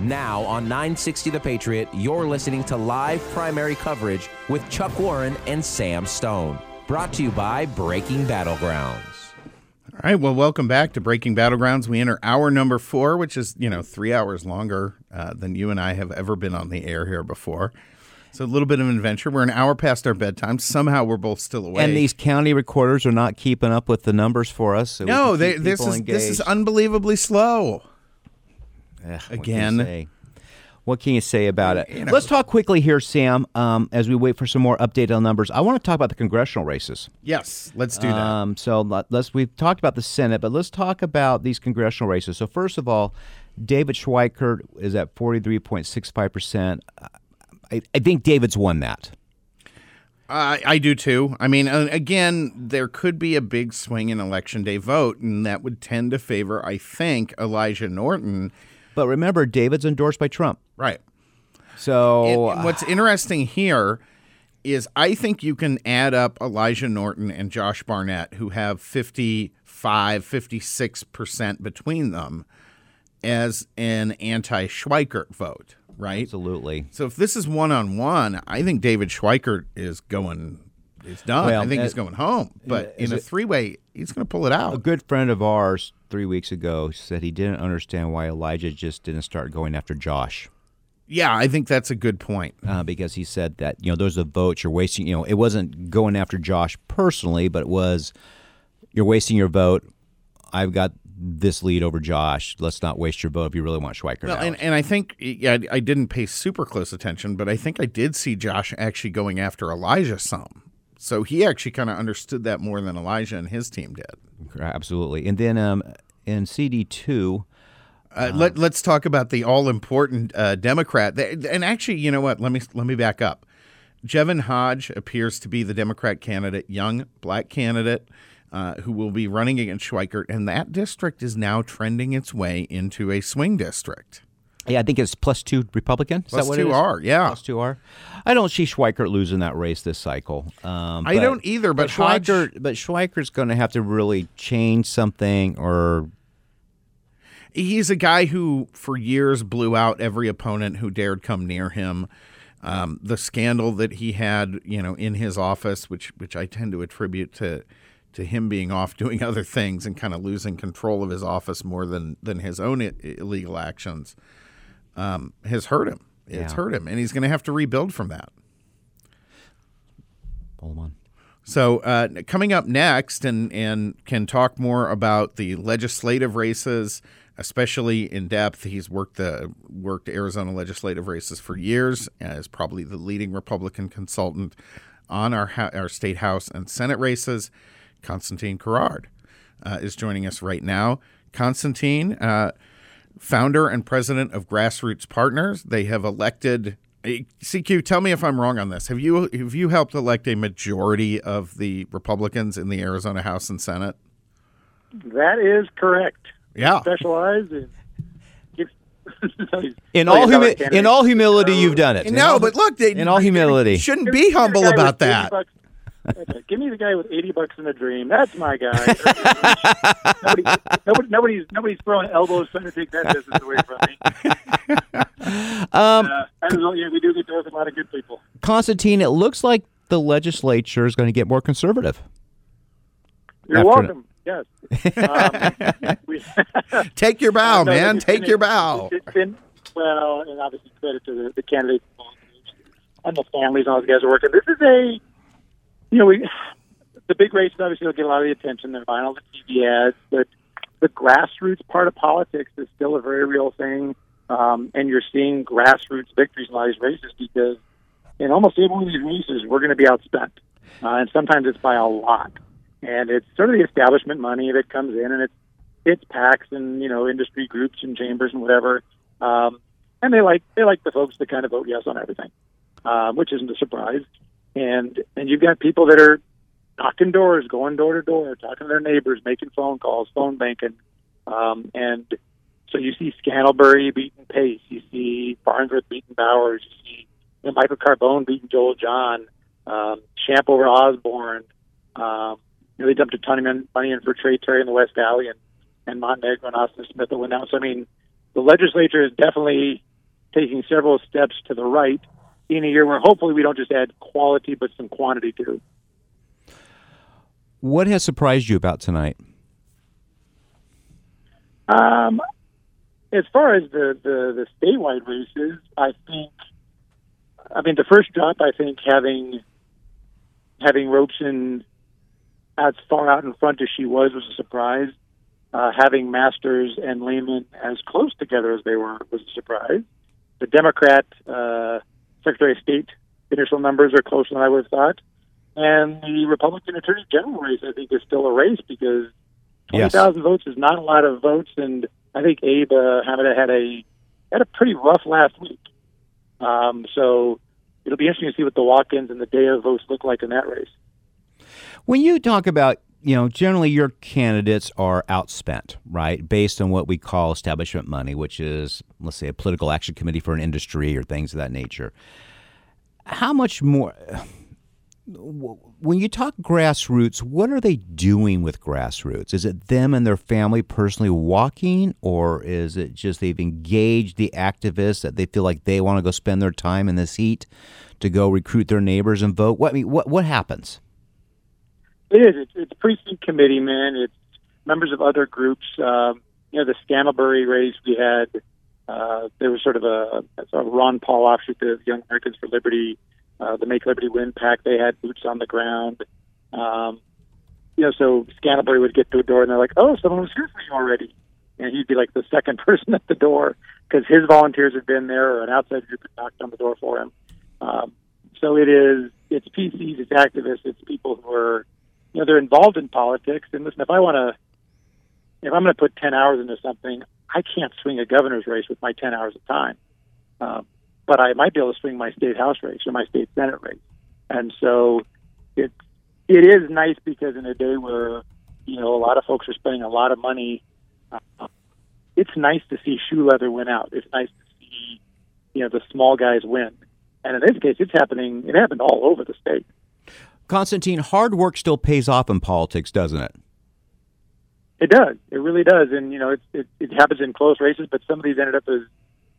Now on 960 The Patriot, you're listening to live primary coverage with Chuck Warren and Sam Stone. Brought to you by Breaking Battlegrounds. All right, well, welcome back to Breaking Battlegrounds. We enter hour number four, which is, you know, three hours longer uh, than you and I have ever been on the air here before. So a little bit of an adventure. We're an hour past our bedtime. Somehow we're both still awake. And these county recorders are not keeping up with the numbers for us. So no, they, this people is this is unbelievably slow. Ugh, what can again. What can you say about it? You know. Let's talk quickly here, Sam. Um, as we wait for some more update on numbers, I want to talk about the congressional races. Yes, let's do that. Um, so let- let's we've talked about the Senate, but let's talk about these congressional races. So first of all, David Schweikert is at forty three point six five percent. I I think David's won that. I, I do too. I mean, uh, again, there could be a big swing in election day vote, and that would tend to favor, I think, Elijah Norton. But remember, David's endorsed by Trump. Right. So And uh, what's interesting here is I think you can add up Elijah Norton and Josh Barnett, who have 55, 56% between them, as an anti Schweikert vote, right? absolutely. So if this is one on one, I think David Schweikert is going, is done. Well, I think uh, he's going home. But in a three way, he's going to pull it out. A good friend of ours three weeks ago said he didn't understand why Elijah just didn't start going after Josh. Yeah, I think that's a good point. uh, because he said that you know those are votes you're wasting. You know, it wasn't going after Josh personally, but it was you're wasting your vote. I've got this lead over Josh. Let's not waste your vote if you really want Schweikert Well, and, and I think yeah, I I didn't pay super close attention, but I think I did see Josh actually going after Elijah some. So he actually kind of understood that more than Elijah and his team did. Absolutely. And then um, in CD two, Uh, let Let's talk about the all important uh, Democrat. And actually, you know what? Let me let me back up. Jevin Hodge appears to be the Democrat candidate, young black candidate, uh, who will be running against Schweikert, and that district is now trending its way into a swing district. Yeah, I think it's plus two Republican. Is Plus that what two it is? R, yeah. Plus two R. I don't see Schweikert losing that race this cycle. Um, I but- don't either, but Hodge- Schweikert, but Schweikert's going to have to really change something or he's a guy who for years blew out every opponent who dared come near him. Um, the scandal that he had, you know, in his office, which which I tend to attribute to to him being off doing other things and kind of losing control of his office more than than his own I- illegal actions, um, has hurt him. It's Yeah. hurt him, and he's going to have to rebuild from that. Hold on. So uh, coming up next, and and can talk more about the legislative races, especially in depth. He's worked the worked Arizona legislative races for years, as probably the leading Republican consultant on our our state house and Senate races. Constantine Querard uh, is joining us right now. Constantine, uh, founder and president of Grassroots Partners, they have elected. eh, CQ, tell me if I'm wrong on this. Have you have you helped elect a majority of the Republicans in the Arizona House and Senate? That is correct. Yeah. specialized in. In Oh, all humi- in all humility, you've done it. No, but look, they, in all humility, shouldn't be humble Give me the guy about that. bucks- Okay, Give me the guy with eighty bucks in a dream. That's my guy. nobody, nobody, nobody's nobody's throwing elbows trying to take that business away from me. um, Uh, as well, yeah, we do get to work with a lot of good people. Constantine, it looks like the legislature is going to get more conservative. You're After- welcome. Yes. Um, we, Take your bow, Uh, no, man. Take been- your bow. It's been well, and obviously credit to the, the candidates and the families and all those guys are working. This is a, you know, we the big races obviously will get a lot of the attention. They're buying all the TV ads, but the grassroots part of politics is still a very real thing, um, and you're seeing grassroots victories in a lot of these races because in almost every one of these races we're going to be outspent, uh, and sometimes it's by a lot. And it's sort of the establishment money that comes in, and it's it's PACs and you know industry groups and chambers and whatever, um, and they like they like the folks that kind of vote yes on everything, um, which isn't a surprise. And and you've got people that are knocking doors, going door to door, talking to their neighbors, making phone calls, phone banking, um, and so you see Scantlebury beating Pace, you see Farnsworth beating Bowers, you see you know, Michael Carbone beating Joel John, um, Champ over Osborne. Um, you know, they dumped a ton of money in for Trey Terry in the West Valley, and and Montenegro and Austin Smith will win out. So I mean, the legislature is definitely taking several steps to the right in a year where hopefully we don't just add quality but some quantity too. What has surprised you about tonight? Um, as far as the, the, the statewide races, I think, I mean, the first drop, I think having having Robson as far out in front as she was was a surprise. Uh, having Masters and Lamon as close together as they were was a surprise. The Democrat uh, Secretary of State initial numbers are closer than I would have thought. And the Republican Attorney General race, I think, is still a race because 20,000 yes. votes is not a lot of votes. And I think Abe uh, Hamadeh had a had a pretty rough last week. Um, so it'll be interesting to see what the walk-ins and the day of votes look like in that race. When you talk about you know, generally your candidates are outspent, right? Based on what we call establishment money, which is, let's say, a political action committee for an industry or things of that nature. How much more, when you talk grassroots, what are they doing with grassroots? Is it them and their family personally walking, or is it just they've engaged the activists that they feel like they want to go spend their time in this heat to go recruit their neighbors and vote? What I mean, what what happens? It is. It's, it's precinct committeemen. It's members of other groups. Um, you know, the Scantlebury race we had. Uh, there was sort of a, a Ron Paul offshoot of Young Americans for Liberty uh, the Make Liberty Win PAC, they had boots on the ground. Um, you know, so Scantlebury would get to a door and they're like, "Oh, someone was here for you already," and he'd be like the second person at the door because his volunteers had been there, or an outside group had knocked on the door for him. Um, so it is, it's PCs, it's activists, it's people who are, you know, they're involved in politics. And listen, if I want to, if I'm going to put ten hours into something, I can't swing a governor's race with my ten hours of time. Um, but I might be able to swing my state house race or my state senate race. And so it it is nice because in a day where you know a lot of folks are spending a lot of money, uh, it's nice to see shoe leather win out. It's nice to see you know the small guys win. And in this case, it's happening. It happened all over the state. Constantine, hard work still pays off in politics, doesn't it? It does. It really does. And you know, it, it, it happens in close races, but some of these ended up as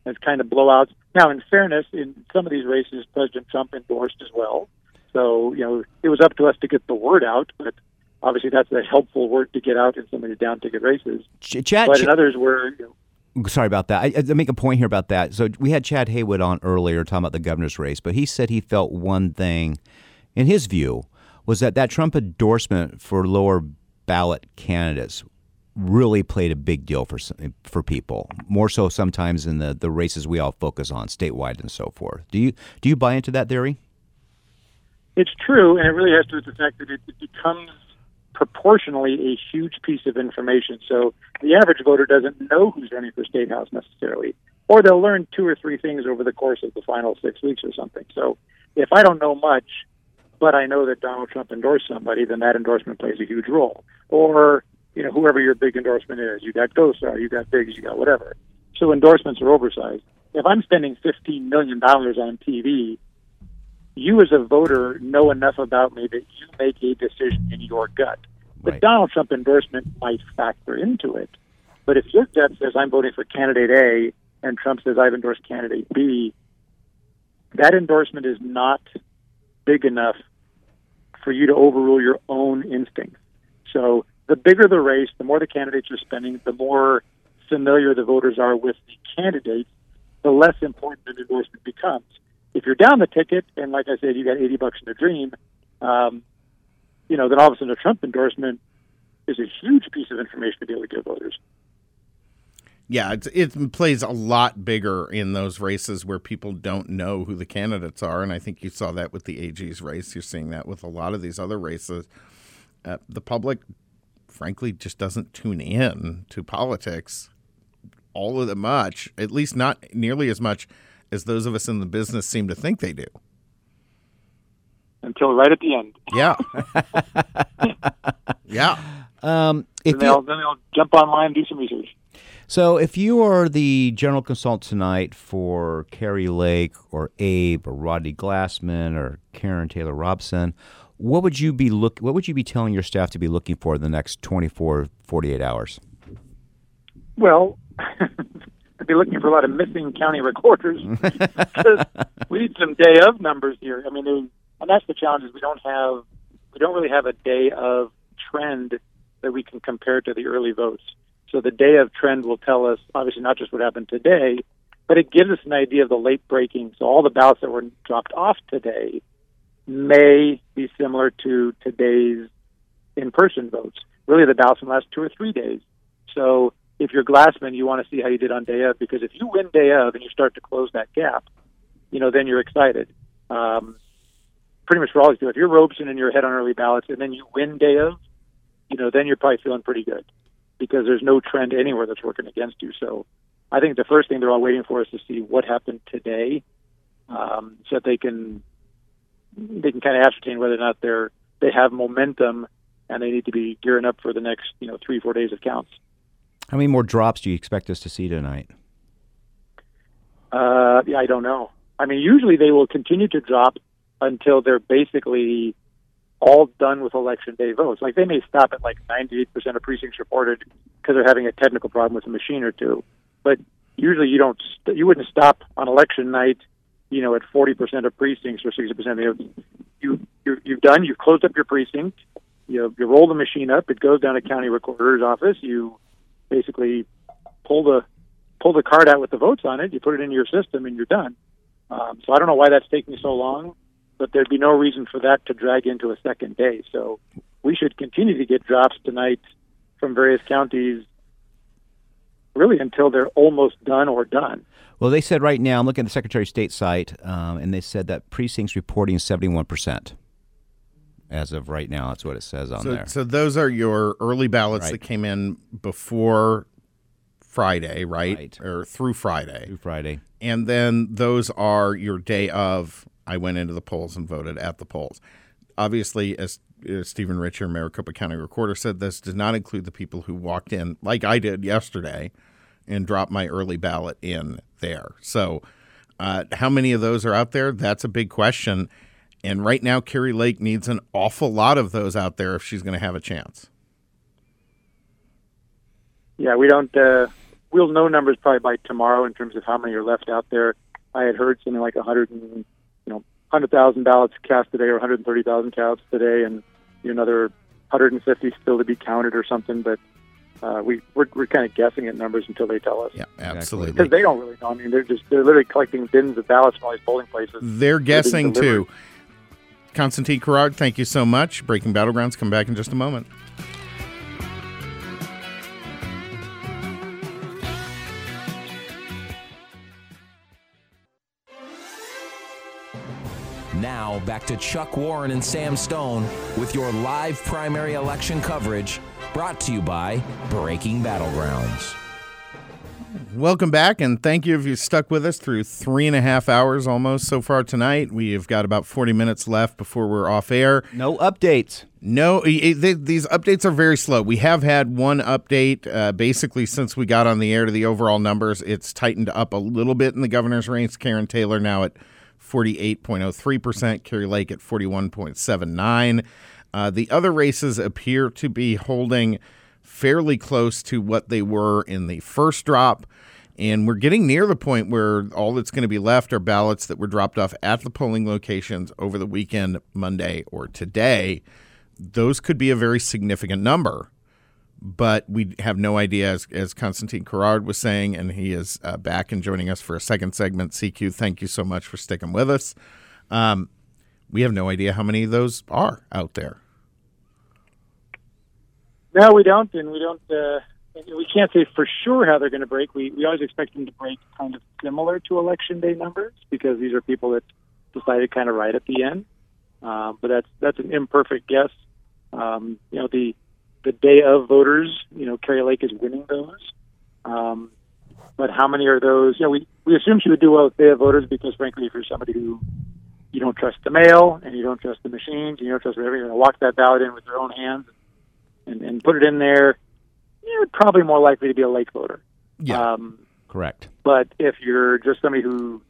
as kind of blowouts. Now, in fairness, in some of these races, President Trump endorsed as well. So, you know, it was up to us to get the word out, but obviously that's a helpful word to get out in some of these down ticket races. Ch- Chad, but in others were. You know, Sorry about that. I, I make a point here about that. So we had Chad Haywood on earlier talking about the governor's race, but he said he felt one thing, in his view, was that that Trump endorsement for lower ballot candidates really played a big deal for for people. More so sometimes in the the races we all focus on statewide and so forth. Do you do you buy into that theory? It's true, and it really has to do with the fact that it, it becomes proportionally a huge piece of information. So the average voter doesn't know who's running for state house necessarily, or they'll learn two or three things over the course of the final six weeks or something. So if I don't know much, but I know that Donald Trump endorsed somebody, then that endorsement plays a huge role. Or you know, whoever your big endorsement is. You got Gosar, you got Biggs, you got whatever. So endorsements are oversized. If I'm spending $15 million on TV, you as a voter know enough about me that you make a decision in your gut. The right. Donald Trump endorsement might factor into it. But if your gut says I'm voting for candidate A and Trump says I've endorsed candidate B, that endorsement is not big enough for you to overrule your own instincts. So the bigger the race, the more the candidates are spending, the more familiar the voters are with the candidates, the less important an endorsement becomes. If you're down the ticket, and like I said, you got 80 bucks in a dream, um, you know, then all of a sudden a Trump endorsement is a huge piece of information to be able to give voters. Yeah, it plays a lot bigger in those races where people don't know who the candidates are, and I think you saw that with the AG's race. You're seeing that with a lot of these other races. Uh, the public frankly just doesn't tune in to politics all of that much, at least not nearly as much as those of us in the business seem to think they do. until right at the end. Yeah. yeah. Um, if Then they'll, then they'll jump online and do some research. So, if you are the general consultant tonight for Kari Lake or Abe or Rodney Glassman or Karen Taylor Robson, what would you be look? What would you be telling your staff to be looking for in the next 24, 48 hours? Well, I'd be looking for a lot of missing county recorders. we need some day of numbers here. I mean, and that's the challenge is we don't have, we don't really have a day of trend that we can compare to the early votes. So the day of trend will tell us, obviously, not just what happened today, but it gives us an idea of the late breaking. So all the ballots that were dropped off today may be similar to today's in-person votes. Really, the ballots from the last two or three days. So if you're Glassman, you want to see how you did on day of because if you win day of and you start to close that gap, you know, then you're excited. Um, pretty much for all these people, if you're Robson and you're ahead on early ballots and then you win day of, you know, then you're probably feeling pretty good because there's no trend anywhere that's working against you. So I think the first thing they're all waiting for is to see what happened today, um, so that they can they can kind of ascertain whether or not they're they have momentum and they need to be gearing up for the next you know three four days of counts. How many more drops do you expect us to see tonight? Uh, yeah, I don't know. I mean, usually they will continue to drop until they're basically all done with election day votes. Like they may stop at like 98% of precincts reported because they're having a technical problem with a machine or two. But usually you don't, st- you wouldn't stop on election night, you know, at 40% of precincts or 60%. Of, you, you, you've done, you've closed up your precinct, you, you roll the machine up, it goes down to county recorder's office, you basically pull the pull the card out with the votes on it, you put it into your system, and you're done. Um, so I don't know why that's taking so long, but there'd be no reason for that to drag into a second day. So we should continue to get drops tonight from various counties, really until they're almost done or done. Well, they said right now, I'm looking at the Secretary of State site, um, and they said that precincts reporting 71% as of right now. That's what it says on So, there. so those are your early ballots Right. that came in before Friday, right? Right. Or through Friday. Through Friday. And then those are your day of I went into the polls and voted at the polls. Obviously, as, Stephen Richer, Maricopa County Recorder, said, this does not include the people who walked in, like I did yesterday, and dropped my early ballot in there. So, uh, how many of those are out there? That's a big question. And right now, Kari Lake needs an awful lot of those out there if she's going to have a chance. Yeah, we don't. Uh, we'll know numbers probably by tomorrow in terms of how many are left out there. I had heard something like a hundred and you know hundred thousand ballots cast today, or one hundred thirty thousand counts today, and you know, another hundred and fifty still to be counted or something. But uh, we we're, we're kind of guessing at numbers until they tell us Yeah, absolutely. because they don't really know. I mean, they're just they're literally collecting bins of ballots from all these polling places. They're guessing too. Constantine Querard, thank you so much. Breaking Battlegrounds, come back in just a moment. Now, back to Chuck Warren and Sam Stone with your live primary election coverage brought to you by Breaking Battlegrounds. Welcome back, and thank you if you stuck with us through three and a half hours almost so far tonight. We have got about 40 minutes left before we're off air. No updates. No, i- i- th- these updates are very slow. We have had one update uh, basically since we got on the air to the overall numbers. It's tightened up a little bit in the governor's race. Karen Taylor now at 48.03%, Kari Lake at 41.79. Uh, the other races appear to be holding fairly close to what they were in the first drop. And we're getting near the point where all that's going to be left are ballots that were dropped off at the polling locations over the weekend, Monday or today. Those could be a very significant number, but we have no idea, as, as Constantine Querard was saying, and he is uh, back and joining us for a second segment. CQ, thank you so much for sticking with us. Um, we have no idea how many of those are out there. No, we don't, and we don't. Uh, we can't say for sure how they're going to break. We we always expect them to break kind of similar to election day numbers because these are people that decided kind of right at the end. Um, but that's that's an imperfect guess. Um, you know, the the day of voters. You know, Kari Lake is winning those. Um, but how many are those? You know, we we assume she would do well with day of voters because, frankly, if you're somebody who you don't trust the mail and you don't trust the machines and you don't trust whatever. You're going to walk that ballot in with your own hands and, and put it in there. You're probably more likely to be a late voter. Yeah. Um, Correct. but if you're just somebody who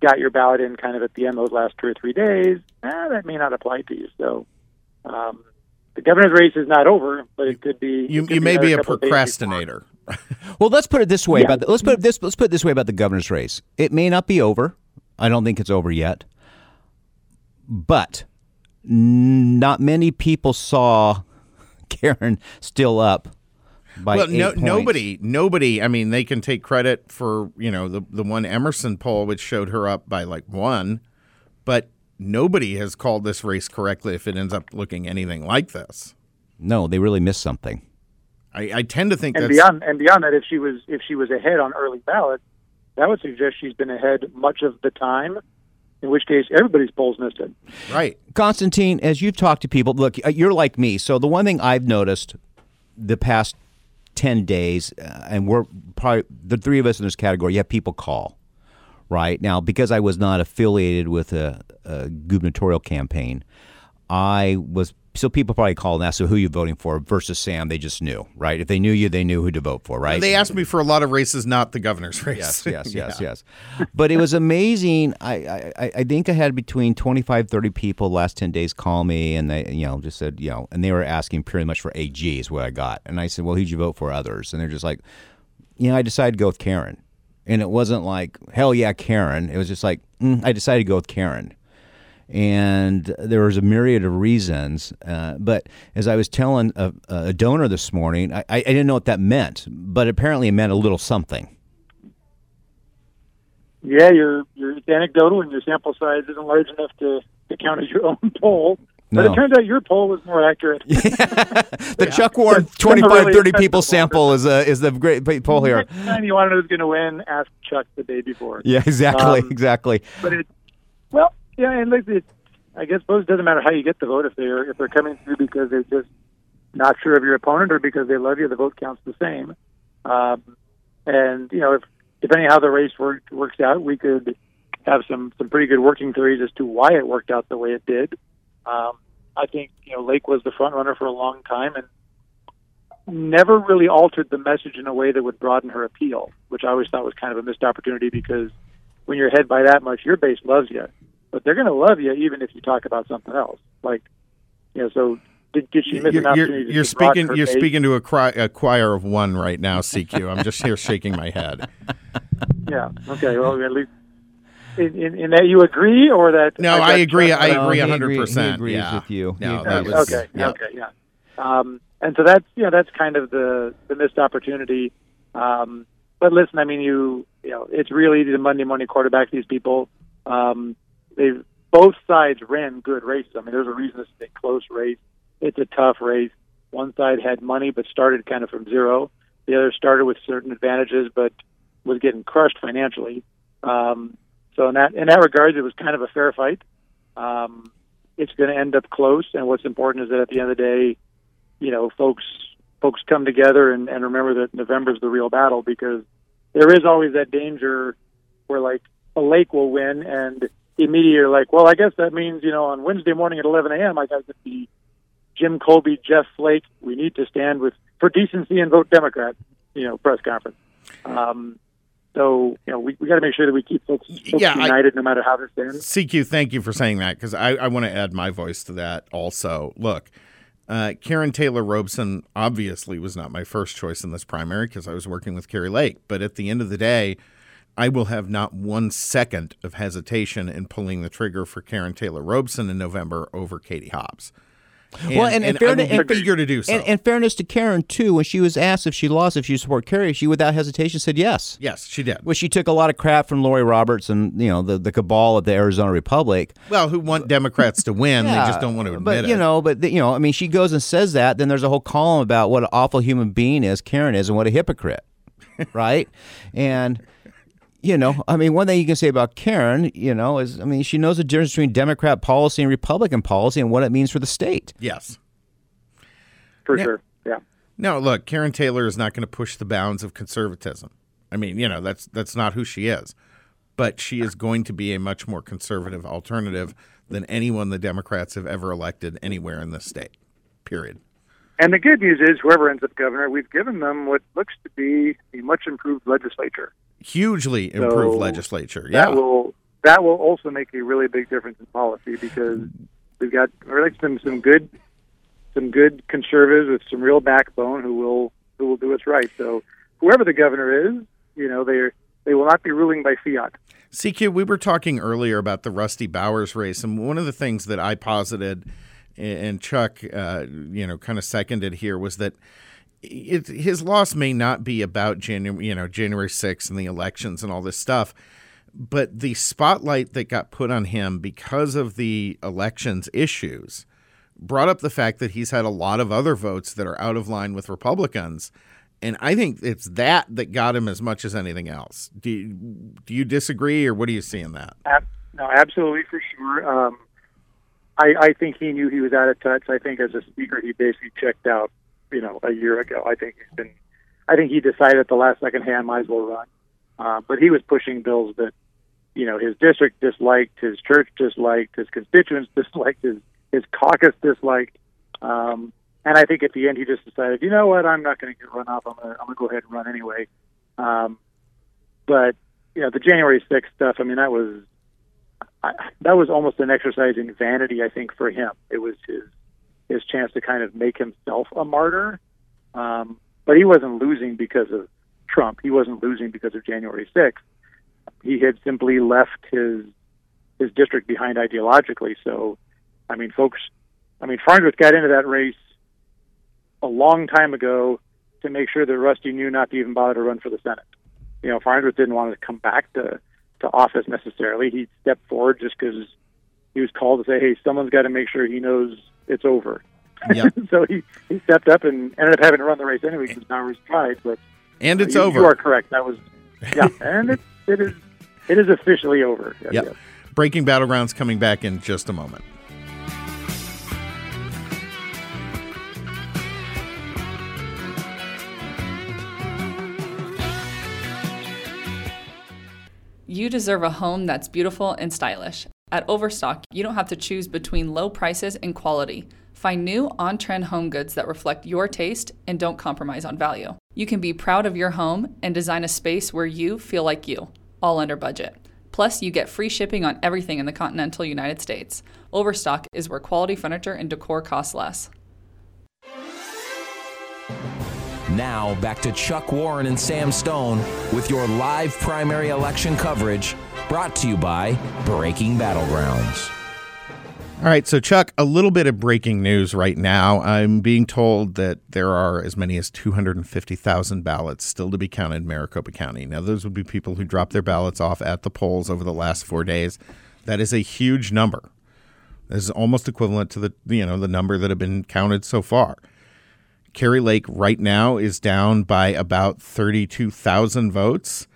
got your ballot in kind of at the end of those last two or three days, eh, that may not apply to you. So um, the governor's race is not over, but it could be. You, could you may be a couple of days before. procrastinator. Well, let's put it this way Yeah. about the, let's put it this let's put it this way about the governor's race. It may not be over. I don't think it's over yet. But not many people saw Karen still up by well, no, nobody, nobody. I mean, they can take credit for you know the the one Emerson poll, which showed her up by like one, but nobody has called this race correctly if it ends up looking anything like this. No, they really missed something. I, I tend to think And that's beyond and beyond that, if she was if she was ahead on early ballot, that would suggest she's been ahead much of the time. In which case, everybody's polls missed it. right. Constantine, as you've talked to people, look, uh, you're like me. So the one thing I've noticed the past 10 days, uh, and we're probably the three of us in this category, you have people call, right? Now, because I was not affiliated with a, a gubernatorial campaign, I was, so people probably call and ask, so who are you voting for versus Sam, they just knew, right? If they knew you, they knew who to vote for, right? They asked me for a lot of races, not the governor's race. Yes, yes, yes, Yeah. yes. But it was amazing. I, I, I- I think I had between 25, 30 people last 10 days call me and they, you know, just said, you know, and they were asking pretty much for AG is what I got. And I said, well, who'd you vote for others? And they're just like, you know, I decided to go with Karen. And it wasn't like, hell yeah, Karen. It was just like, mm, I decided to go with Karen. And there was a myriad of reasons. Uh, but as I was telling a, a donor this morning, I, I didn't know what that meant, but apparently it meant a little something. Yeah, your your it's anecdotal and your sample size isn't large enough to, to count as your own poll. But No. it turns out your poll was more accurate. The Chuck Warren That's been a 25, really 30 people sample is a, is the great poll here. Next time you want to know who's going to win, ask Chuck the day before. Yeah, exactly, Um, exactly. But it, well, yeah, and like it, I guess suppose it doesn't matter how you get the vote if they're if they're coming through because they're just not sure of your opponent or because they love you. The vote counts the same. Um, and you know, if depending how the race work, works out, we could have some some pretty good working theories as to why it worked out the way it did. Um, I think you know Lake was the front runner for a long time and never really altered the message in a way that would broaden her appeal, which I always thought was kind of a missed opportunity because when you're ahead by that much, your base loves you, but they're going to love you even if you talk about something else. Like, you know, so did, did she miss You're, an you're, opportunity? you're to speaking. You're base? speaking to a, cry, a choir of one right now, CQ. I'm just here shaking my head. Yeah. Okay. Well, at least in, in, in that you agree, or that No, got I agree. Chuck- I No, agree he hundred agree- he percent. agrees yeah. with you. No, that was okay. yeah. Okay. Yeah. Um, and so that's you know that's kind of the the missed opportunity. Um, but listen, I mean, you you know, it's really easy to Monday morning quarterback these people. Um, they both sides ran good races. I mean, there's a reason it's a close race. It's a tough race. One side had money but started kind of from zero. The other started with certain advantages but was getting crushed financially. Um, so in that in that regard, it was kind of a fair fight. Um, it's going to end up close, and what's important is that at the end of the day, you know, folks folks come together and, and remember that November is the real battle because there is always that danger where like a lake will win and immediately you're like, well, I guess that means you know on Wednesday morning at 11 a.m. I got to be Jim Kolbe, Jeff Flake. We need to stand with for decency and vote Democrat. You know, press conference. Um, so you know, we, we got to make sure that we keep folks, folks Yeah, I- united no matter how this ends. CQ, thank you for saying that because I, I want to add my voice to that also. Look, uh, Karen Taylor Robson obviously was not my first choice in this primary because I was working with Kari Lake. But at the end of the day, I will have not one second of hesitation in pulling the trigger for Karen Taylor Robson in November over Katie Hobbs. And, Well, and- and fairness- and- eager to do so. And, and fairness to Karen too, when she was asked if she lost, if she support Kari, she without hesitation said yes. yes, she did. Well, she took a lot of crap from Laurie Roberts and you know the, the cabal of the Arizona Republic. Well, who want Democrats to win? they just don't want to admit but, it. you know, but you know, I mean, she goes and says that. Then there's a whole column about what an awful human being is Karen is and what a hypocrite, right? And you know, I mean, one thing you can say about Karen, you know, is I mean, she knows the difference between Democrat policy and Republican policy and what it means for the state. yes. for Yeah. sure. Yeah. No, look, Karen Taylor is not going to push the bounds of conservatism. I mean, you know, that's that's not who she is. but she is going to be a much more conservative alternative than anyone the Democrats have ever elected anywhere in the state. Period. And the good news is, whoever ends up governor, we've given them what looks to be a much improved legislature. Hugely improved So legislature. Yeah. That will that will also make a really big difference in policy because we've got really some some good some good conservatives with some real backbone who will who will do us right. So whoever the governor is, you know, they they will not be ruling by fiat. CQ, we were talking earlier about the Rusty Bowers race, and one of the things that I posited, and Chuck, uh, you know, kind of seconded here, was that it, his loss may not be about January, you know, January 6th and the elections and all this stuff, but the spotlight that got put on him because of the elections issues brought up the fact that he's had a lot of other votes that are out of line with Republicans. And I think it's that that got him as much as anything else. Do you, do you disagree, or what do you see in that? No, absolutely for sure. Um, I, I think he knew he was out of touch. I think as a speaker, he basically checked out. You know, a year ago. I think he's been. I think he decided at the last second, hey, I might as well run. Uh, but he was pushing bills that, you know, his district disliked, his church disliked, his constituents disliked, his his caucus disliked. Um, and I think at the end he just decided, you know what, I'm not going to get run off. I'm going to I'm going to go ahead and run anyway. Um, but you know, the January 6th stuff. I mean, that was I, that was almost an exercise in vanity. I think for him, it was his his chance to kind of make himself a martyr. Um, but he wasn't losing because of Trump. He wasn't losing because of January 6th. He had simply left his his district behind ideologically. So, I mean, folks, I mean, Farnsworth got into that race a long time ago to make sure that Rusty knew not to even bother to run for the Senate. You know, Farnsworth didn't want to come back to to office necessarily. He stepped forward just because he was called to say, "Hey, someone's got to make sure he knows it's over." Yep. so he, he stepped up and ended up having to run the race anyway because Bowers tried. But And it's you, over. You are correct. That was yeah, and it, it is it is officially over. Yes, Yep. yes. Breaking Battlegrounds coming back in just a moment. You deserve a home that's beautiful and stylish. At Overstock, you don't have to choose between low prices and quality. Find new on trend home goods that reflect your taste and don't compromise on value. You can be proud of your home and design a space where you feel like you, all under budget. Plus, you get free shipping on everything in the continental United States. Overstock is where quality furniture and decor cost less. Now, back to Chuck Warren and Sam Stone with your live primary election coverage brought to you by Breaking Battlegrounds. All right, so Chuck, a little bit of breaking news right now. I'm being told that there are as many as 250,000 ballots still to be counted in Maricopa County. Now, those would be people who dropped their ballots off at the polls over the last four days. That is a huge number. This is almost equivalent to the you know the number that have been counted so far. Kari Lake right now is down by about 32,000 votes,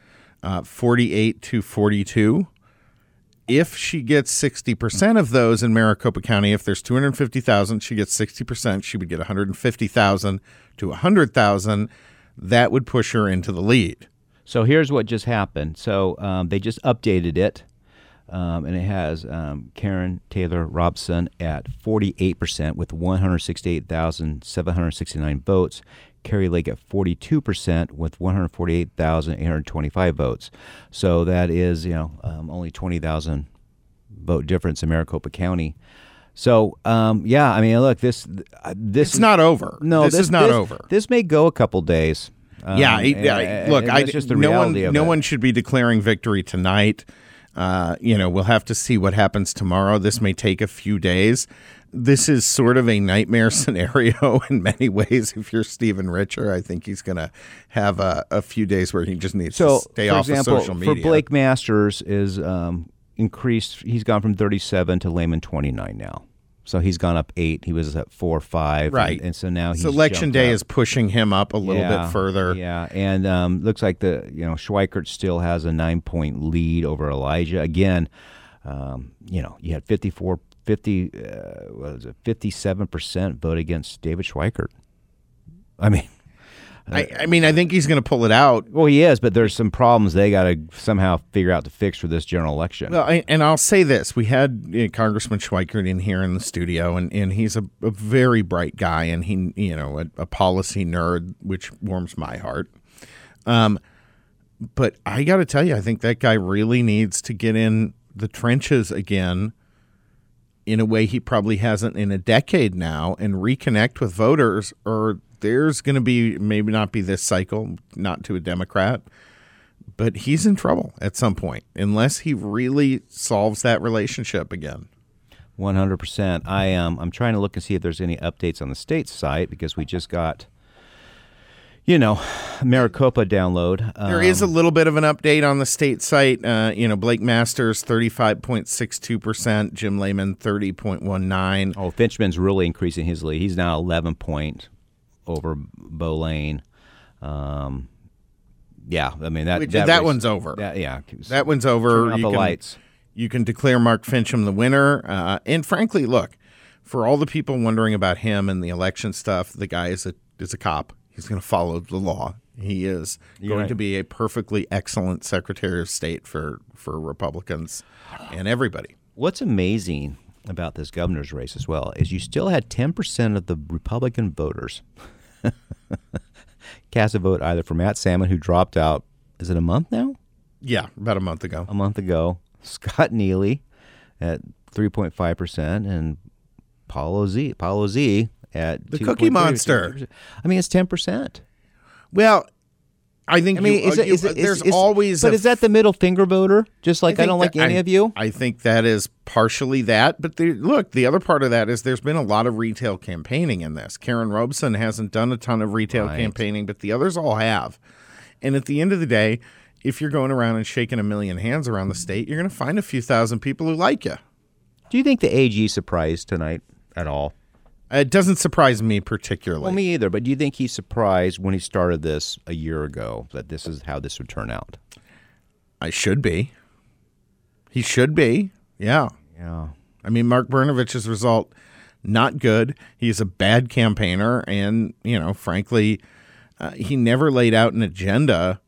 uh, 48 to 42 if she gets 60% of those in Maricopa County, if there's 250,000, she gets 60%, she would get 150,000 to 100,000. That would push her into the lead. So here's what just happened. So um, they just updated it, um, and it has um, Karen Taylor Robson at 48% with 168,769 votes. Kari Lake at 42% with 148,825 votes. So that is, you know, um, only 20,000 vote difference in Maricopa County. So, um, yeah, I mean, look, this uh, this It's not over. no, this, is not this- over. This may go a couple days. Um, yeah, yeah. and- look, and I, just the no one, no it. one should be declaring victory tonight. Uh, you know, we'll have to see what happens tomorrow. This may take a few days. This is sort of a nightmare scenario in many ways. If you're Stephen Richer, I think he's going to have a, a few days where he just needs So, to stay for off example, of social media. for Blake Masters is um, increased. He's gone from 37 to Lamon 29 now. So he's gone up eight. He was at four or five, Right. And, and so now he's so election day up. is pushing him up a little Yeah, bit further. Yeah, and um, looks like the you know Schweikert still has a nine point lead over Elijah. Again, um, you know you had 54, 50, uh, what was it, fifty seven percent vote against David Schweikert. I mean, I, I mean, I think he's going to pull it out. Well, he is, but there's some problems they got to somehow figure out to fix for this general election. Well, I, and I'll say this: we had uh, Congressman Schweikert in here in the studio, and, and he's a, a very bright guy, and he, you know, a, a policy nerd, which warms my heart. Um, but I got to tell you, I think that guy really needs to get in the trenches again in a way he probably hasn't in a decade now and reconnect with voters or there's going to be maybe not be this cycle not to a democrat but he's in trouble at some point unless he really solves that relationship again One hundred percent. I am. Um, I'm trying to look and see if there's any updates on the state site because we just got, you know, Maricopa download. There is a little bit of an update on the state site. Uh, you know, Blake Masters, 35.62%, Jim Lamon, 30.19. Oh, Finchem's really increasing his lead. He's now 11 point over Beau Lane. Um, yeah, I mean that Which- that, that race- one's over. That, yeah, That one's over. Turn You the can- lights. You can declare Mark Finchem the winner. Uh, and frankly, look, for all the people wondering about him and the election stuff, the guy is a is a cop. He's going to follow the law. He is going right. to be a perfectly excellent Secretary of State for for Republicans and everybody. What's amazing about this governor's race as well is you still had 10% of the Republican voters cast a vote either for Matt Salmon, who dropped out. Is it a month now? Yeah, about a month ago. a month ago. Scott Neely at 3.5% and Paulo Z. Paulo Z at The Cookie 2.3%. Monster. I mean, it's 10%. Well, I think I mean, you- is uh, it, you- is there's is- always. But is that the middle finger voter? Just like I, think don't like that- any I- of you? I think that is partially that, but the, look, the other part of that is there's been a lot of retail campaigning in this. Karen Robson hasn't done a ton of retail Right. campaigning, but the others all have. And at the end of the day, if you're going around and shaking a million hands around the state, you're going to find a few thousand people who like you. Do you think the AG surprised tonight at all? It doesn't surprise me particularly. Well, me either. But do you think he's surprised when he started this a year ago that this is how this would turn out? I should be. He should be. Yeah. Yeah. I mean, Mark Brnovich's result, not good. He's a bad campaigner. And, you know, frankly, uh, he never laid out an agenda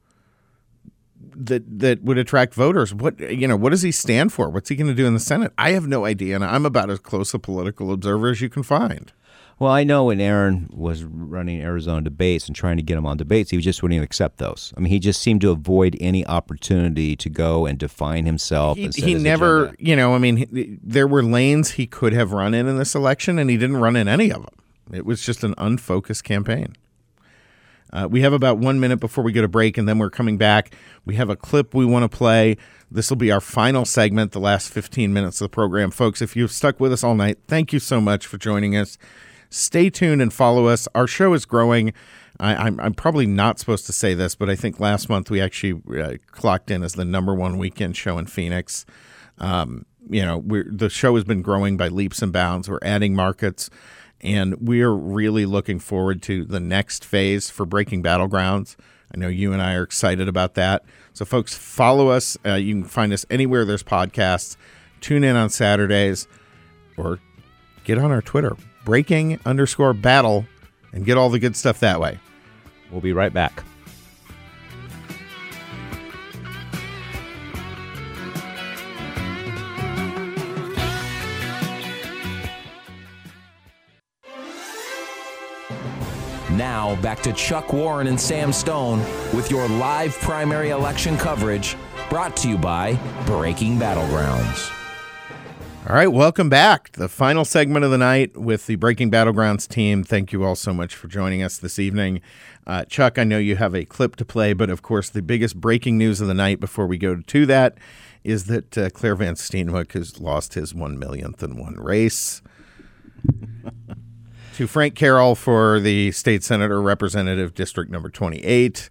that that would attract voters. What you know, what does he stand for? What's he going to do in the Senate? I have no idea, and I'm about as close a political observer as you can find. Well, I know when Aaron was running Arizona debates and trying to get him on debates, he just wouldn't even accept those. I mean, he just seemed to avoid any opportunity to go and define himself. He, he never, agenda. you know, I mean, he, there were lanes he could have run in in this election, and he didn't run in any of them. It was just an unfocused campaign. Uh, we have about one minute before we go to break, and then we're coming back. We have a clip we want to play. This will be our final segment, the last 15 minutes of the program. Folks, if you've stuck with us all night, thank you so much for joining us. Stay tuned and follow us. Our show is growing. I, I'm, I'm probably not supposed to say this, but I think last month we actually uh, clocked in as the number one weekend show in Phoenix. Um, you know, the show has been growing by leaps and bounds. We're adding markets, and we're really looking forward to the next phase for Breaking Battlegrounds. I know you and I are excited about that. So, folks, follow us. Uh, you can find us anywhere there's podcasts. Tune in on Saturdays or get on our Twitter, breaking underscore battle, and get all the good stuff that way. We'll be right back. Now, back to Chuck Warren and Sam Stone with your live primary election coverage brought to you by Breaking Battlegrounds. All right, welcome back. The final segment of the night with the Breaking Battlegrounds team. Thank you all so much for joining us this evening. Uh, Chuck, I know you have a clip to play, but of course, the biggest breaking news of the night before we go to that is that uh, Clair Van Steenwyk has lost his one millionth in one race. To Frank Carroll for the state senator representative district number 28.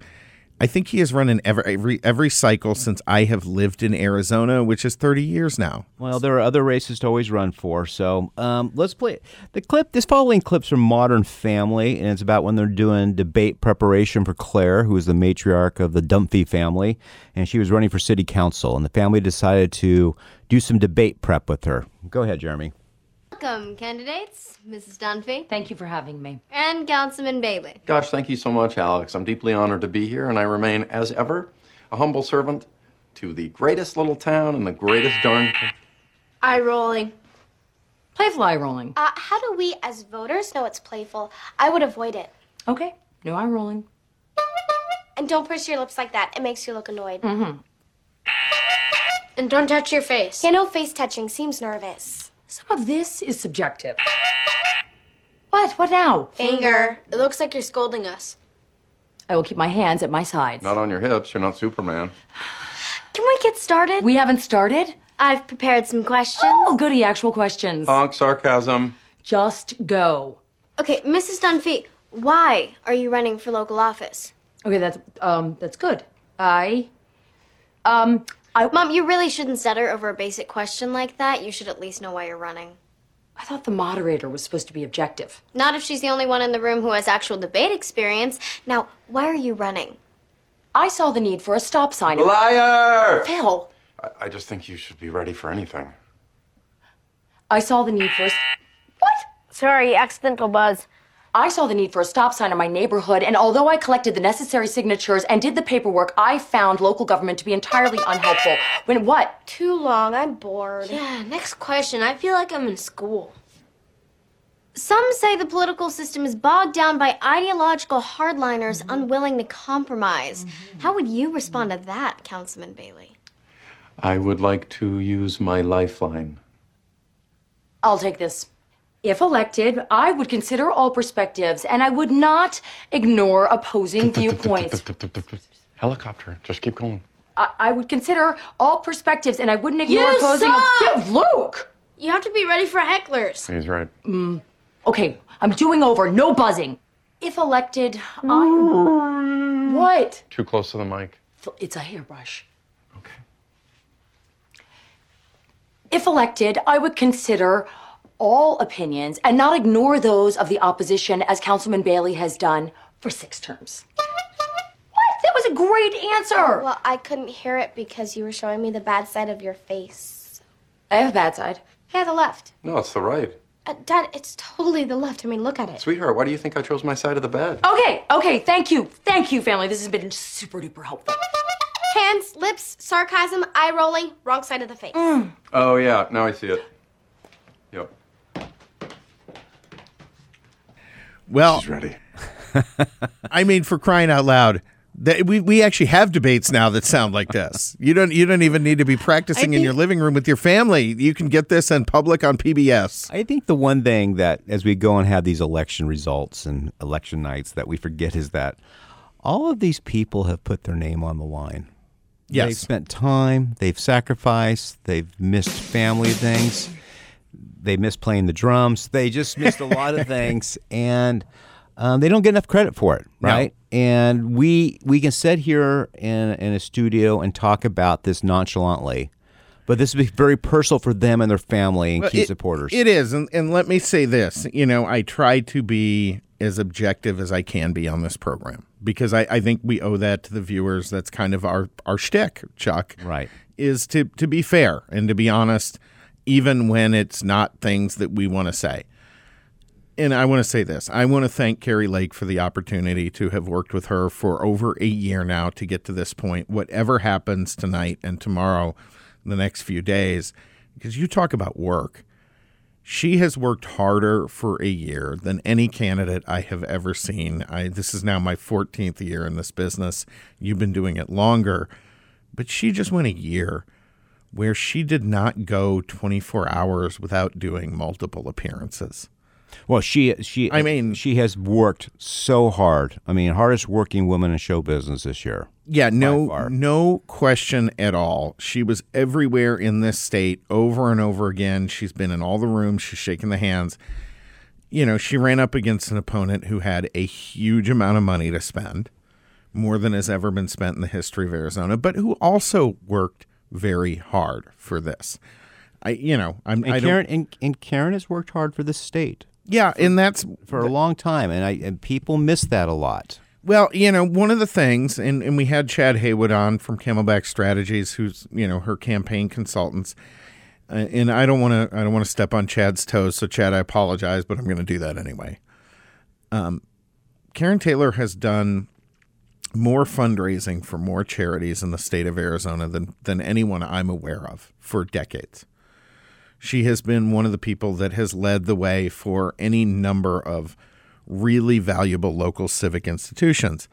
I think he has run in every, every every cycle since I have lived in Arizona, which is 30 years now. Well, there are other races to always run for. So um, let's play the clip. This following clip's from Modern Family, and it's about when they're doing debate preparation for Claire, who is the matriarch of the Dunphy family, and she was running for city council, and the family decided to do some debate prep with her. Go ahead, Jeremy. Welcome, candidates, Mrs. Dunphy Thank you for having me. and Councilman Bailey. Gosh, thank you so much, Alex. I'm deeply honored to be here, and I remain, as ever, a humble servant to the greatest little town and the greatest darn. Eye rolling. Playful eye rolling. Uh, how do we, as voters, know it's playful? I would avoid it. Okay, no eye rolling. And don't purse your lips like that. It makes you look annoyed. Mm-hmm. And don't touch your face. Yeah, no face touching. Seems nervous. Some of this is subjective. What? What now? Anger. It looks like you're scolding us. I will keep my hands at my sides. Not on your hips, you're not Superman. Can we get started? We haven't started? I've prepared some questions. Oh, goody, actual questions. Honk, sarcasm. Just go. Okay, Mrs. Dunphy, why are you running for local office? Okay, that's um that's good. I um I Mom, you really shouldn't stutter over a basic question like that. You should at least know why you're running. I thought the moderator was supposed to be objective. Not if she's the only one in the room who has actual debate experience. Now, why are you running? I saw the need for a stop sign. Liar! Phil, I, I just think you should be ready for anything. I saw the need for a What? Sorry, accidental buzz. I saw the need for a stop sign in my neighborhood, and although I collected the necessary signatures and did the paperwork, I found local government to be entirely unhelpful. When what? Too long. I'm bored. Yeah, next question. I feel like I'm in school. Some say the political system is bogged down by ideological hardliners mm-hmm. unwilling to compromise. Mm-hmm. How would you respond to that, Councilman Bailey? I would like to use my lifeline. I'll take this. If elected, I would consider all perspectives, and I would not ignore opposing viewpoints. Helicopter, just keep going. I, I would consider all perspectives, and I wouldn't ignore You opposing. suck! Yeah, Luke. You have to be ready for hecklers. He's right. Mm, okay, I'm doing over. No buzzing. If elected, I. Mm. What? Too close to the mic. It's a hairbrush. Okay. If elected, I would consider all opinions and not ignore those of the opposition, as Councilman Bailey has done for six terms. What? That was a great answer. Well, I couldn't hear it because you were showing me the bad side of your face. I have a bad side. Yeah, the left. No, it's the right. Uh, Dad, it's totally the left. I mean, look at it. Sweetheart, why do you think I chose my side of the bed? Okay, okay, thank you. Thank you, family. This has been super duper helpful. Hands, lips, sarcasm, eye rolling, wrong side of the face. Oh, yeah, now I see it. Well, She's ready. I mean, for crying out loud, that we, we actually have debates now that sound like this. You don't you don't even need to be practicing in your living room with your family. You can get this in public on PBS. I think the one thing that, as we go and have these election results and election nights, that we forget is that all of these people have put their name on the line. Yes. They've spent time, they've sacrificed, they've missed family things, they missed playing the drums, they just missed a lot of things, and um, they don't get enough credit for it, No. right? And we we can sit here in in a studio and talk about this nonchalantly, but this would be very personal for them and their family and Well, key it- supporters. It is, and, and let me say this: you know, I try to be as objective as I can be on this program because I, I think we owe that to the viewers. That's kind of our our shtick, Chuck. Right. Is to to be fair and to be honest, even when it's not things that we want to say. And I want to say this. I want to thank Kari Lake for the opportunity to have worked with her for over a year now to get to this point. Whatever happens tonight and tomorrow, the next few days, because you talk about work. She has worked harder for a year than any candidate I have ever seen. I this is now my 14th year in this business. You've been doing it longer, but she just went a year where she did not go 24 hours without doing multiple appearances. Well, she she I mean- she has worked so hard. I mean, hardest working woman in show business this year. Yeah, no no question at all. She was everywhere in this state over and over again. She's been in all the rooms, she's shaking the hands. You know, she ran up against an opponent who had a huge amount of money to spend, more than has ever been spent in the history of Arizona, but who also worked very hard for this. I you know, I'm And I Karrin and, and Karrin has worked hard for the state Yeah, and that's for a long time, and I and people miss that a lot. Well, you know, one of the things, and, and we had Chad Heywood on from Camelback Strategies, who's, you know, her campaign consultants. Uh, and I don't want to I don't want to step on Chad's toes. So Chad, I apologize, but I'm going to do that anyway. Um, Karrin Taylor has done more fundraising for more charities in the state of Arizona than than anyone I'm aware of for decades. She has been one of the people that has led the way for any number of really valuable local civic institutions.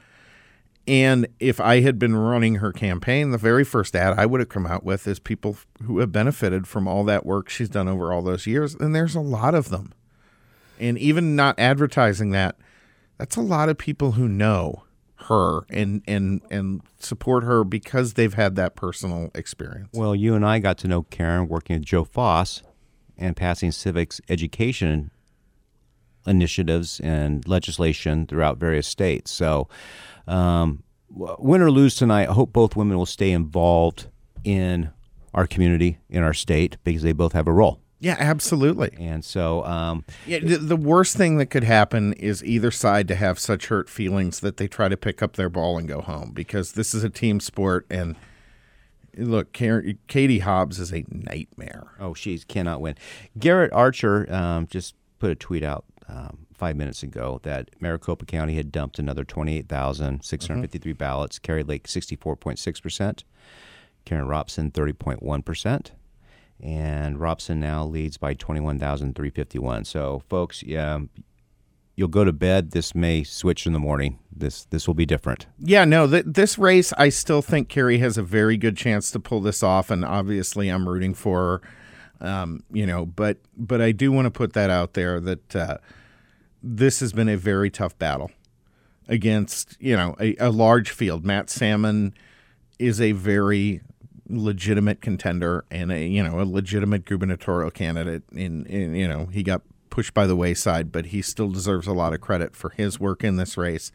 And if I had been running her campaign, the very first ad I would have come out with is people who have benefited from all that work she's done over all those years. And there's a lot of them. And even not advertising that, that's a lot of people who know her and and and support her because they've had that personal experience. Well, you and I got to know Karrin working with Joe Foss and passing civics education initiatives and legislation throughout various states. So, um, win or lose tonight, I hope both women will stay involved in our community, in our state, because they both have a role. Yeah, absolutely. And so, um, yeah, the, the worst thing that could happen is either side to have such hurt feelings that they try to pick up their ball and go home because this is a team sport. And look, Katie Hobbs is a nightmare. Oh, she cannot win. Garrett Archer um, just put a tweet out um, five minutes ago that Maricopa County had dumped another 28,653 mm-hmm. ballots, Kari Lake 64.6%, Karrin Robson 30.1% and Robson now leads by 21,351. So, folks, yeah, you'll go to bed. This may switch in the morning. This this will be different. Yeah, no, th- this race, I still think Kari has a very good chance to pull this off, and obviously, I'm rooting for her. Um, you know, but but I do want to put that out there that uh, this has been a very tough battle against you know a, a large field. Matt Salmon is a very legitimate contender and a you know a legitimate gubernatorial candidate. In, in you know he got pushed by the wayside, but he still deserves a lot of credit for his work in this race.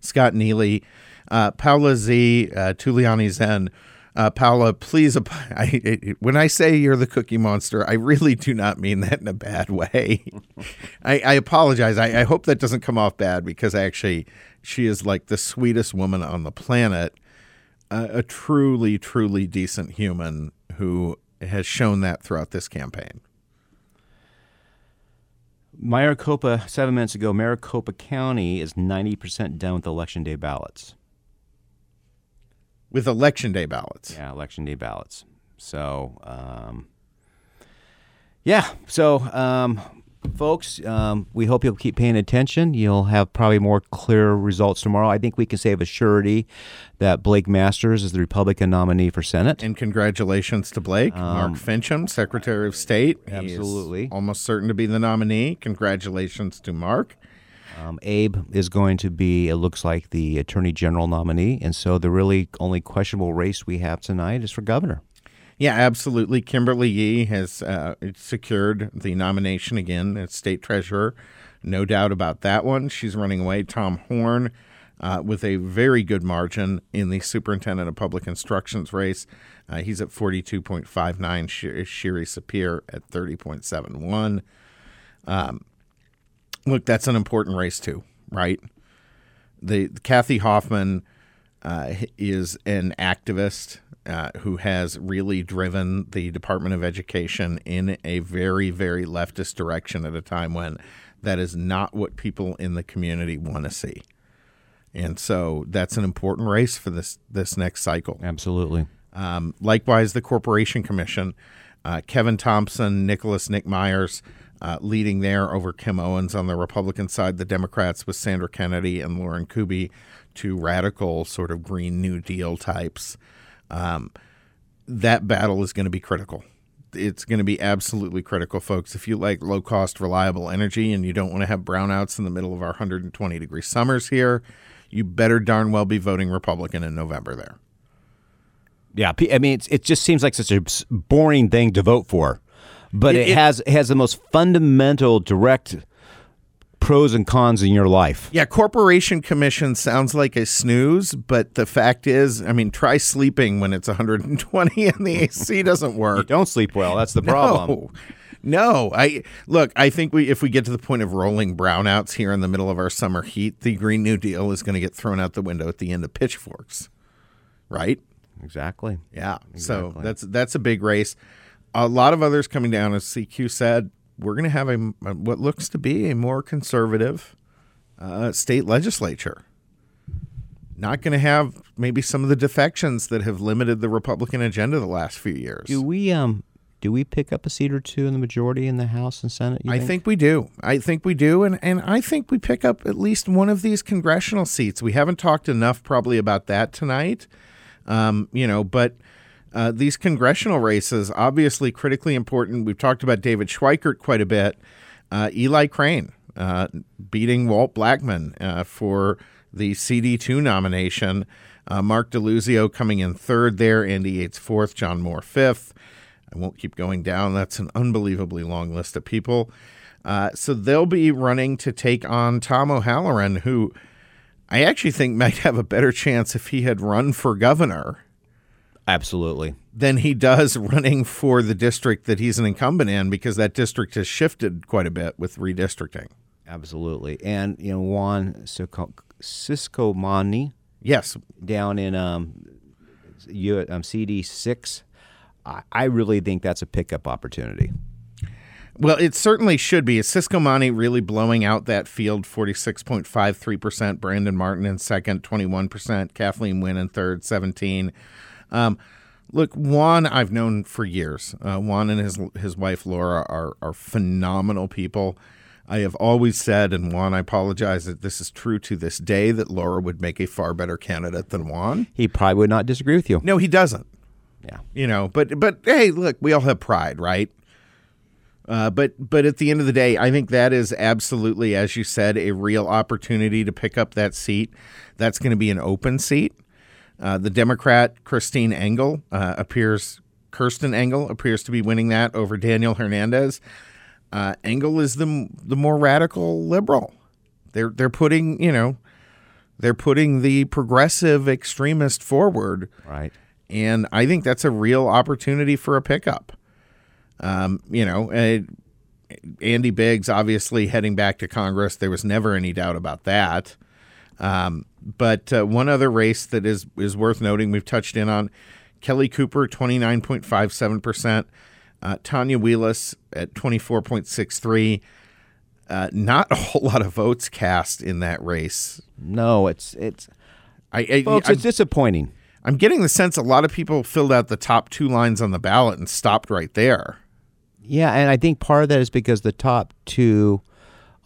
Scott Neely, uh, Paula Z, uh, Tulliani Zen. Uh, Paula, please, I, when I say you're the cookie monster, I really do not mean that in a bad way. I, I, apologize. I, I, hope that doesn't come off bad because actually, she is like the sweetest woman on the planet a, a truly, truly decent human who has shown that throughout this campaign. Maricopa, seven minutes ago, Maricopa County is 90% done with election day ballots. With election day ballots? Yeah, election day ballots. So, um, yeah. So, um, folks, um, we hope you'll keep paying attention. You'll have probably more clear results tomorrow. I think we can say with surety that Blake Masters is the Republican nominee for Senate. And congratulations to Blake. Um, Mark Finchem, Secretary of State. Absolutely. almost certain to be the nominee. Congratulations to Mark. Um, Abe is going to be, it looks like, the Attorney General nominee. And so the really only questionable race we have tonight is for governor. Yeah, absolutely. Kimberly Yee has uh, secured the nomination again as state treasurer. No doubt about that one. She's running away. Tom Horne uh, with a very good margin in the superintendent of public instructions race. Uh, he's at 42.59. Shiry Sapir at 30.71. Um, look, that's an important race too, right? The, the Kathy Hoffman uh, is an activist uh, who has really driven the Department of Education in a very, very leftist direction at a time when that is not what people in the community want to see. And so that's an important race for this this next cycle. Absolutely. Um, likewise, the Corporation Commission, uh, Kevin Thompson, Nicholas Nick Myers, uh, leading there over Kim Owens on the Republican side. The Democrats with Sandra Kennedy and Lauren Kuby, two radical sort of Green New Deal types. Um, that battle is going to be critical. It's going to be absolutely critical, folks. If you like low cost, reliable energy and you don't want to have brownouts in the middle of our 120 degree summers here, you better darn well be voting Republican in November there. Yeah, I mean, it just seems like such a boring thing to vote for, but it, it, it has it has the most fundamental direct pros and cons in your life. Yeah, corporation commission sounds like a snooze, but the fact is, I mean, try sleeping when it's 120 and the AC doesn't work. You don't sleep well. That's the problem. No. No, I look. I think we, if we get to the point of rolling brownouts here in the middle of our summer heat, the Green New Deal is going to get thrown out the window at the end of pitchforks, right? Exactly. Yeah. Exactly. So that's that's a big race. a lot of others coming down, as CQ said, we're going to have a what looks to be a more conservative uh, state legislature. Not going to have maybe some of the defections that have limited the Republican agenda the last few years. Do we um do we pick up a seat or two in the majority in the House and Senate? I think? we do. I think we do, and and I think we pick up at least one of these congressional seats. We haven't talked enough probably about that tonight, um, you know, but. Uh, these congressional races obviously critically important. We've talked about David Schweikert quite a bit. Uh, Eli Crane uh, beating Walt Blackman uh, for the CD2 nomination. Uh, Mark DeLuzio coming in third there, Andy Yates fourth, John Moore fifth. I won't keep going down. That's an unbelievably long list of people. Uh, so they'll be running to take on Tom O'Halloran, who I actually think might have a better chance if he had run for governor. Absolutely. Than he does running for the district that he's an incumbent in because that district has shifted quite a bit with redistricting. Absolutely. And, you know, Juan Ciscomani. Yes. Down in um, U, um, CD6. I, I really think that's a pickup opportunity. Well, it certainly should be. Is Cisco Ciscomani really blowing out that field 46.53%? Brandon Martin in second, 21%. Kathleen Winn in third, 17 um, look, Juan, I've known for years. Uh, Juan and his his wife Laura are are phenomenal people. I have always said, and Juan, I apologize that this is true to this day, that Laura would make a far better candidate than Juan. He probably would not disagree with you. No, he doesn't. Yeah, you know, but but hey, look, we all have pride, right? Uh, but but at the end of the day, I think that is absolutely, as you said, a real opportunity to pick up that seat. That's going to be an open seat. Uh, the Democrat Christine Engel uh, appears, Kirsten Engel appears to be winning that over Daniel Hernandez. Uh, Engel is the the more radical liberal. They're they're putting you know, they're putting the progressive extremist forward. Right. And I think that's a real opportunity for a pickup. Um, you know, uh, Andy Biggs obviously heading back to Congress. There was never any doubt about that. Um, but uh, one other race that is is worth noting, we've touched in on Kelly Cooper, twenty nine point five seven percent. Uh, Tanya Wheeless at twenty four point six three. Uh, not a whole lot of votes cast in that race. No, it's it's. I, I folks, I, it's disappointing. I'm getting the sense a lot of people filled out the top two lines on the ballot and stopped right there. Yeah, and I think part of that is because the top two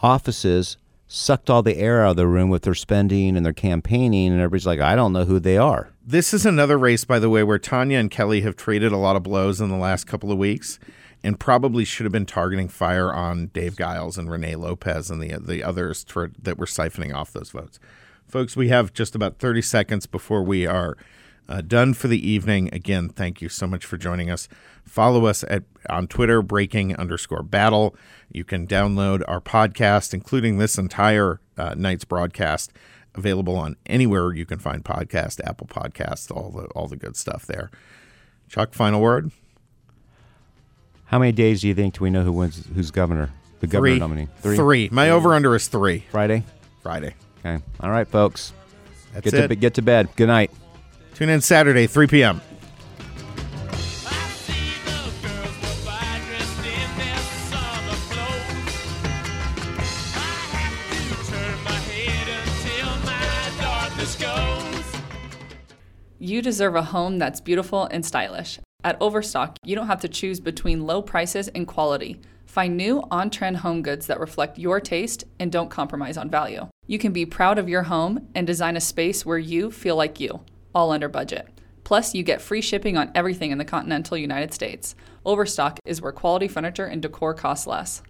offices sucked all the air out of the room with their spending and their campaigning, and everybody's like, I don't know who they are. This is another race, by the way, where Tanya and Kelly have traded a lot of blows in the last couple of weeks and probably should have been targeting fire on Dave Giles and Renee Lopez and the the others that were siphoning off those votes. Folks, we have just about 30 seconds before we are uh, done for the evening. Again, thank you so much for joining us. Follow us at on Twitter, breaking underscore battle. You can download our podcast, including this entire uh, night's broadcast, available on anywhere you can find podcast, Apple Podcasts, all the all the good stuff there. Chuck, final word. How many days do you think do we know who wins? Who's governor? The governor three. nominee. Three. Three. My over under is three. Friday. Friday. Okay. All right, folks. That's get it. to get to bed. Good night. Tune in Saturday, 3 p.m. You deserve a home that's beautiful and stylish. At Overstock, you don't have to choose between low prices and quality. Find new on trend home goods that reflect your taste and don't compromise on value. You can be proud of your home and design a space where you feel like you, all under budget. Plus, you get free shipping on everything in the continental United States. Overstock is where quality furniture and decor costs less.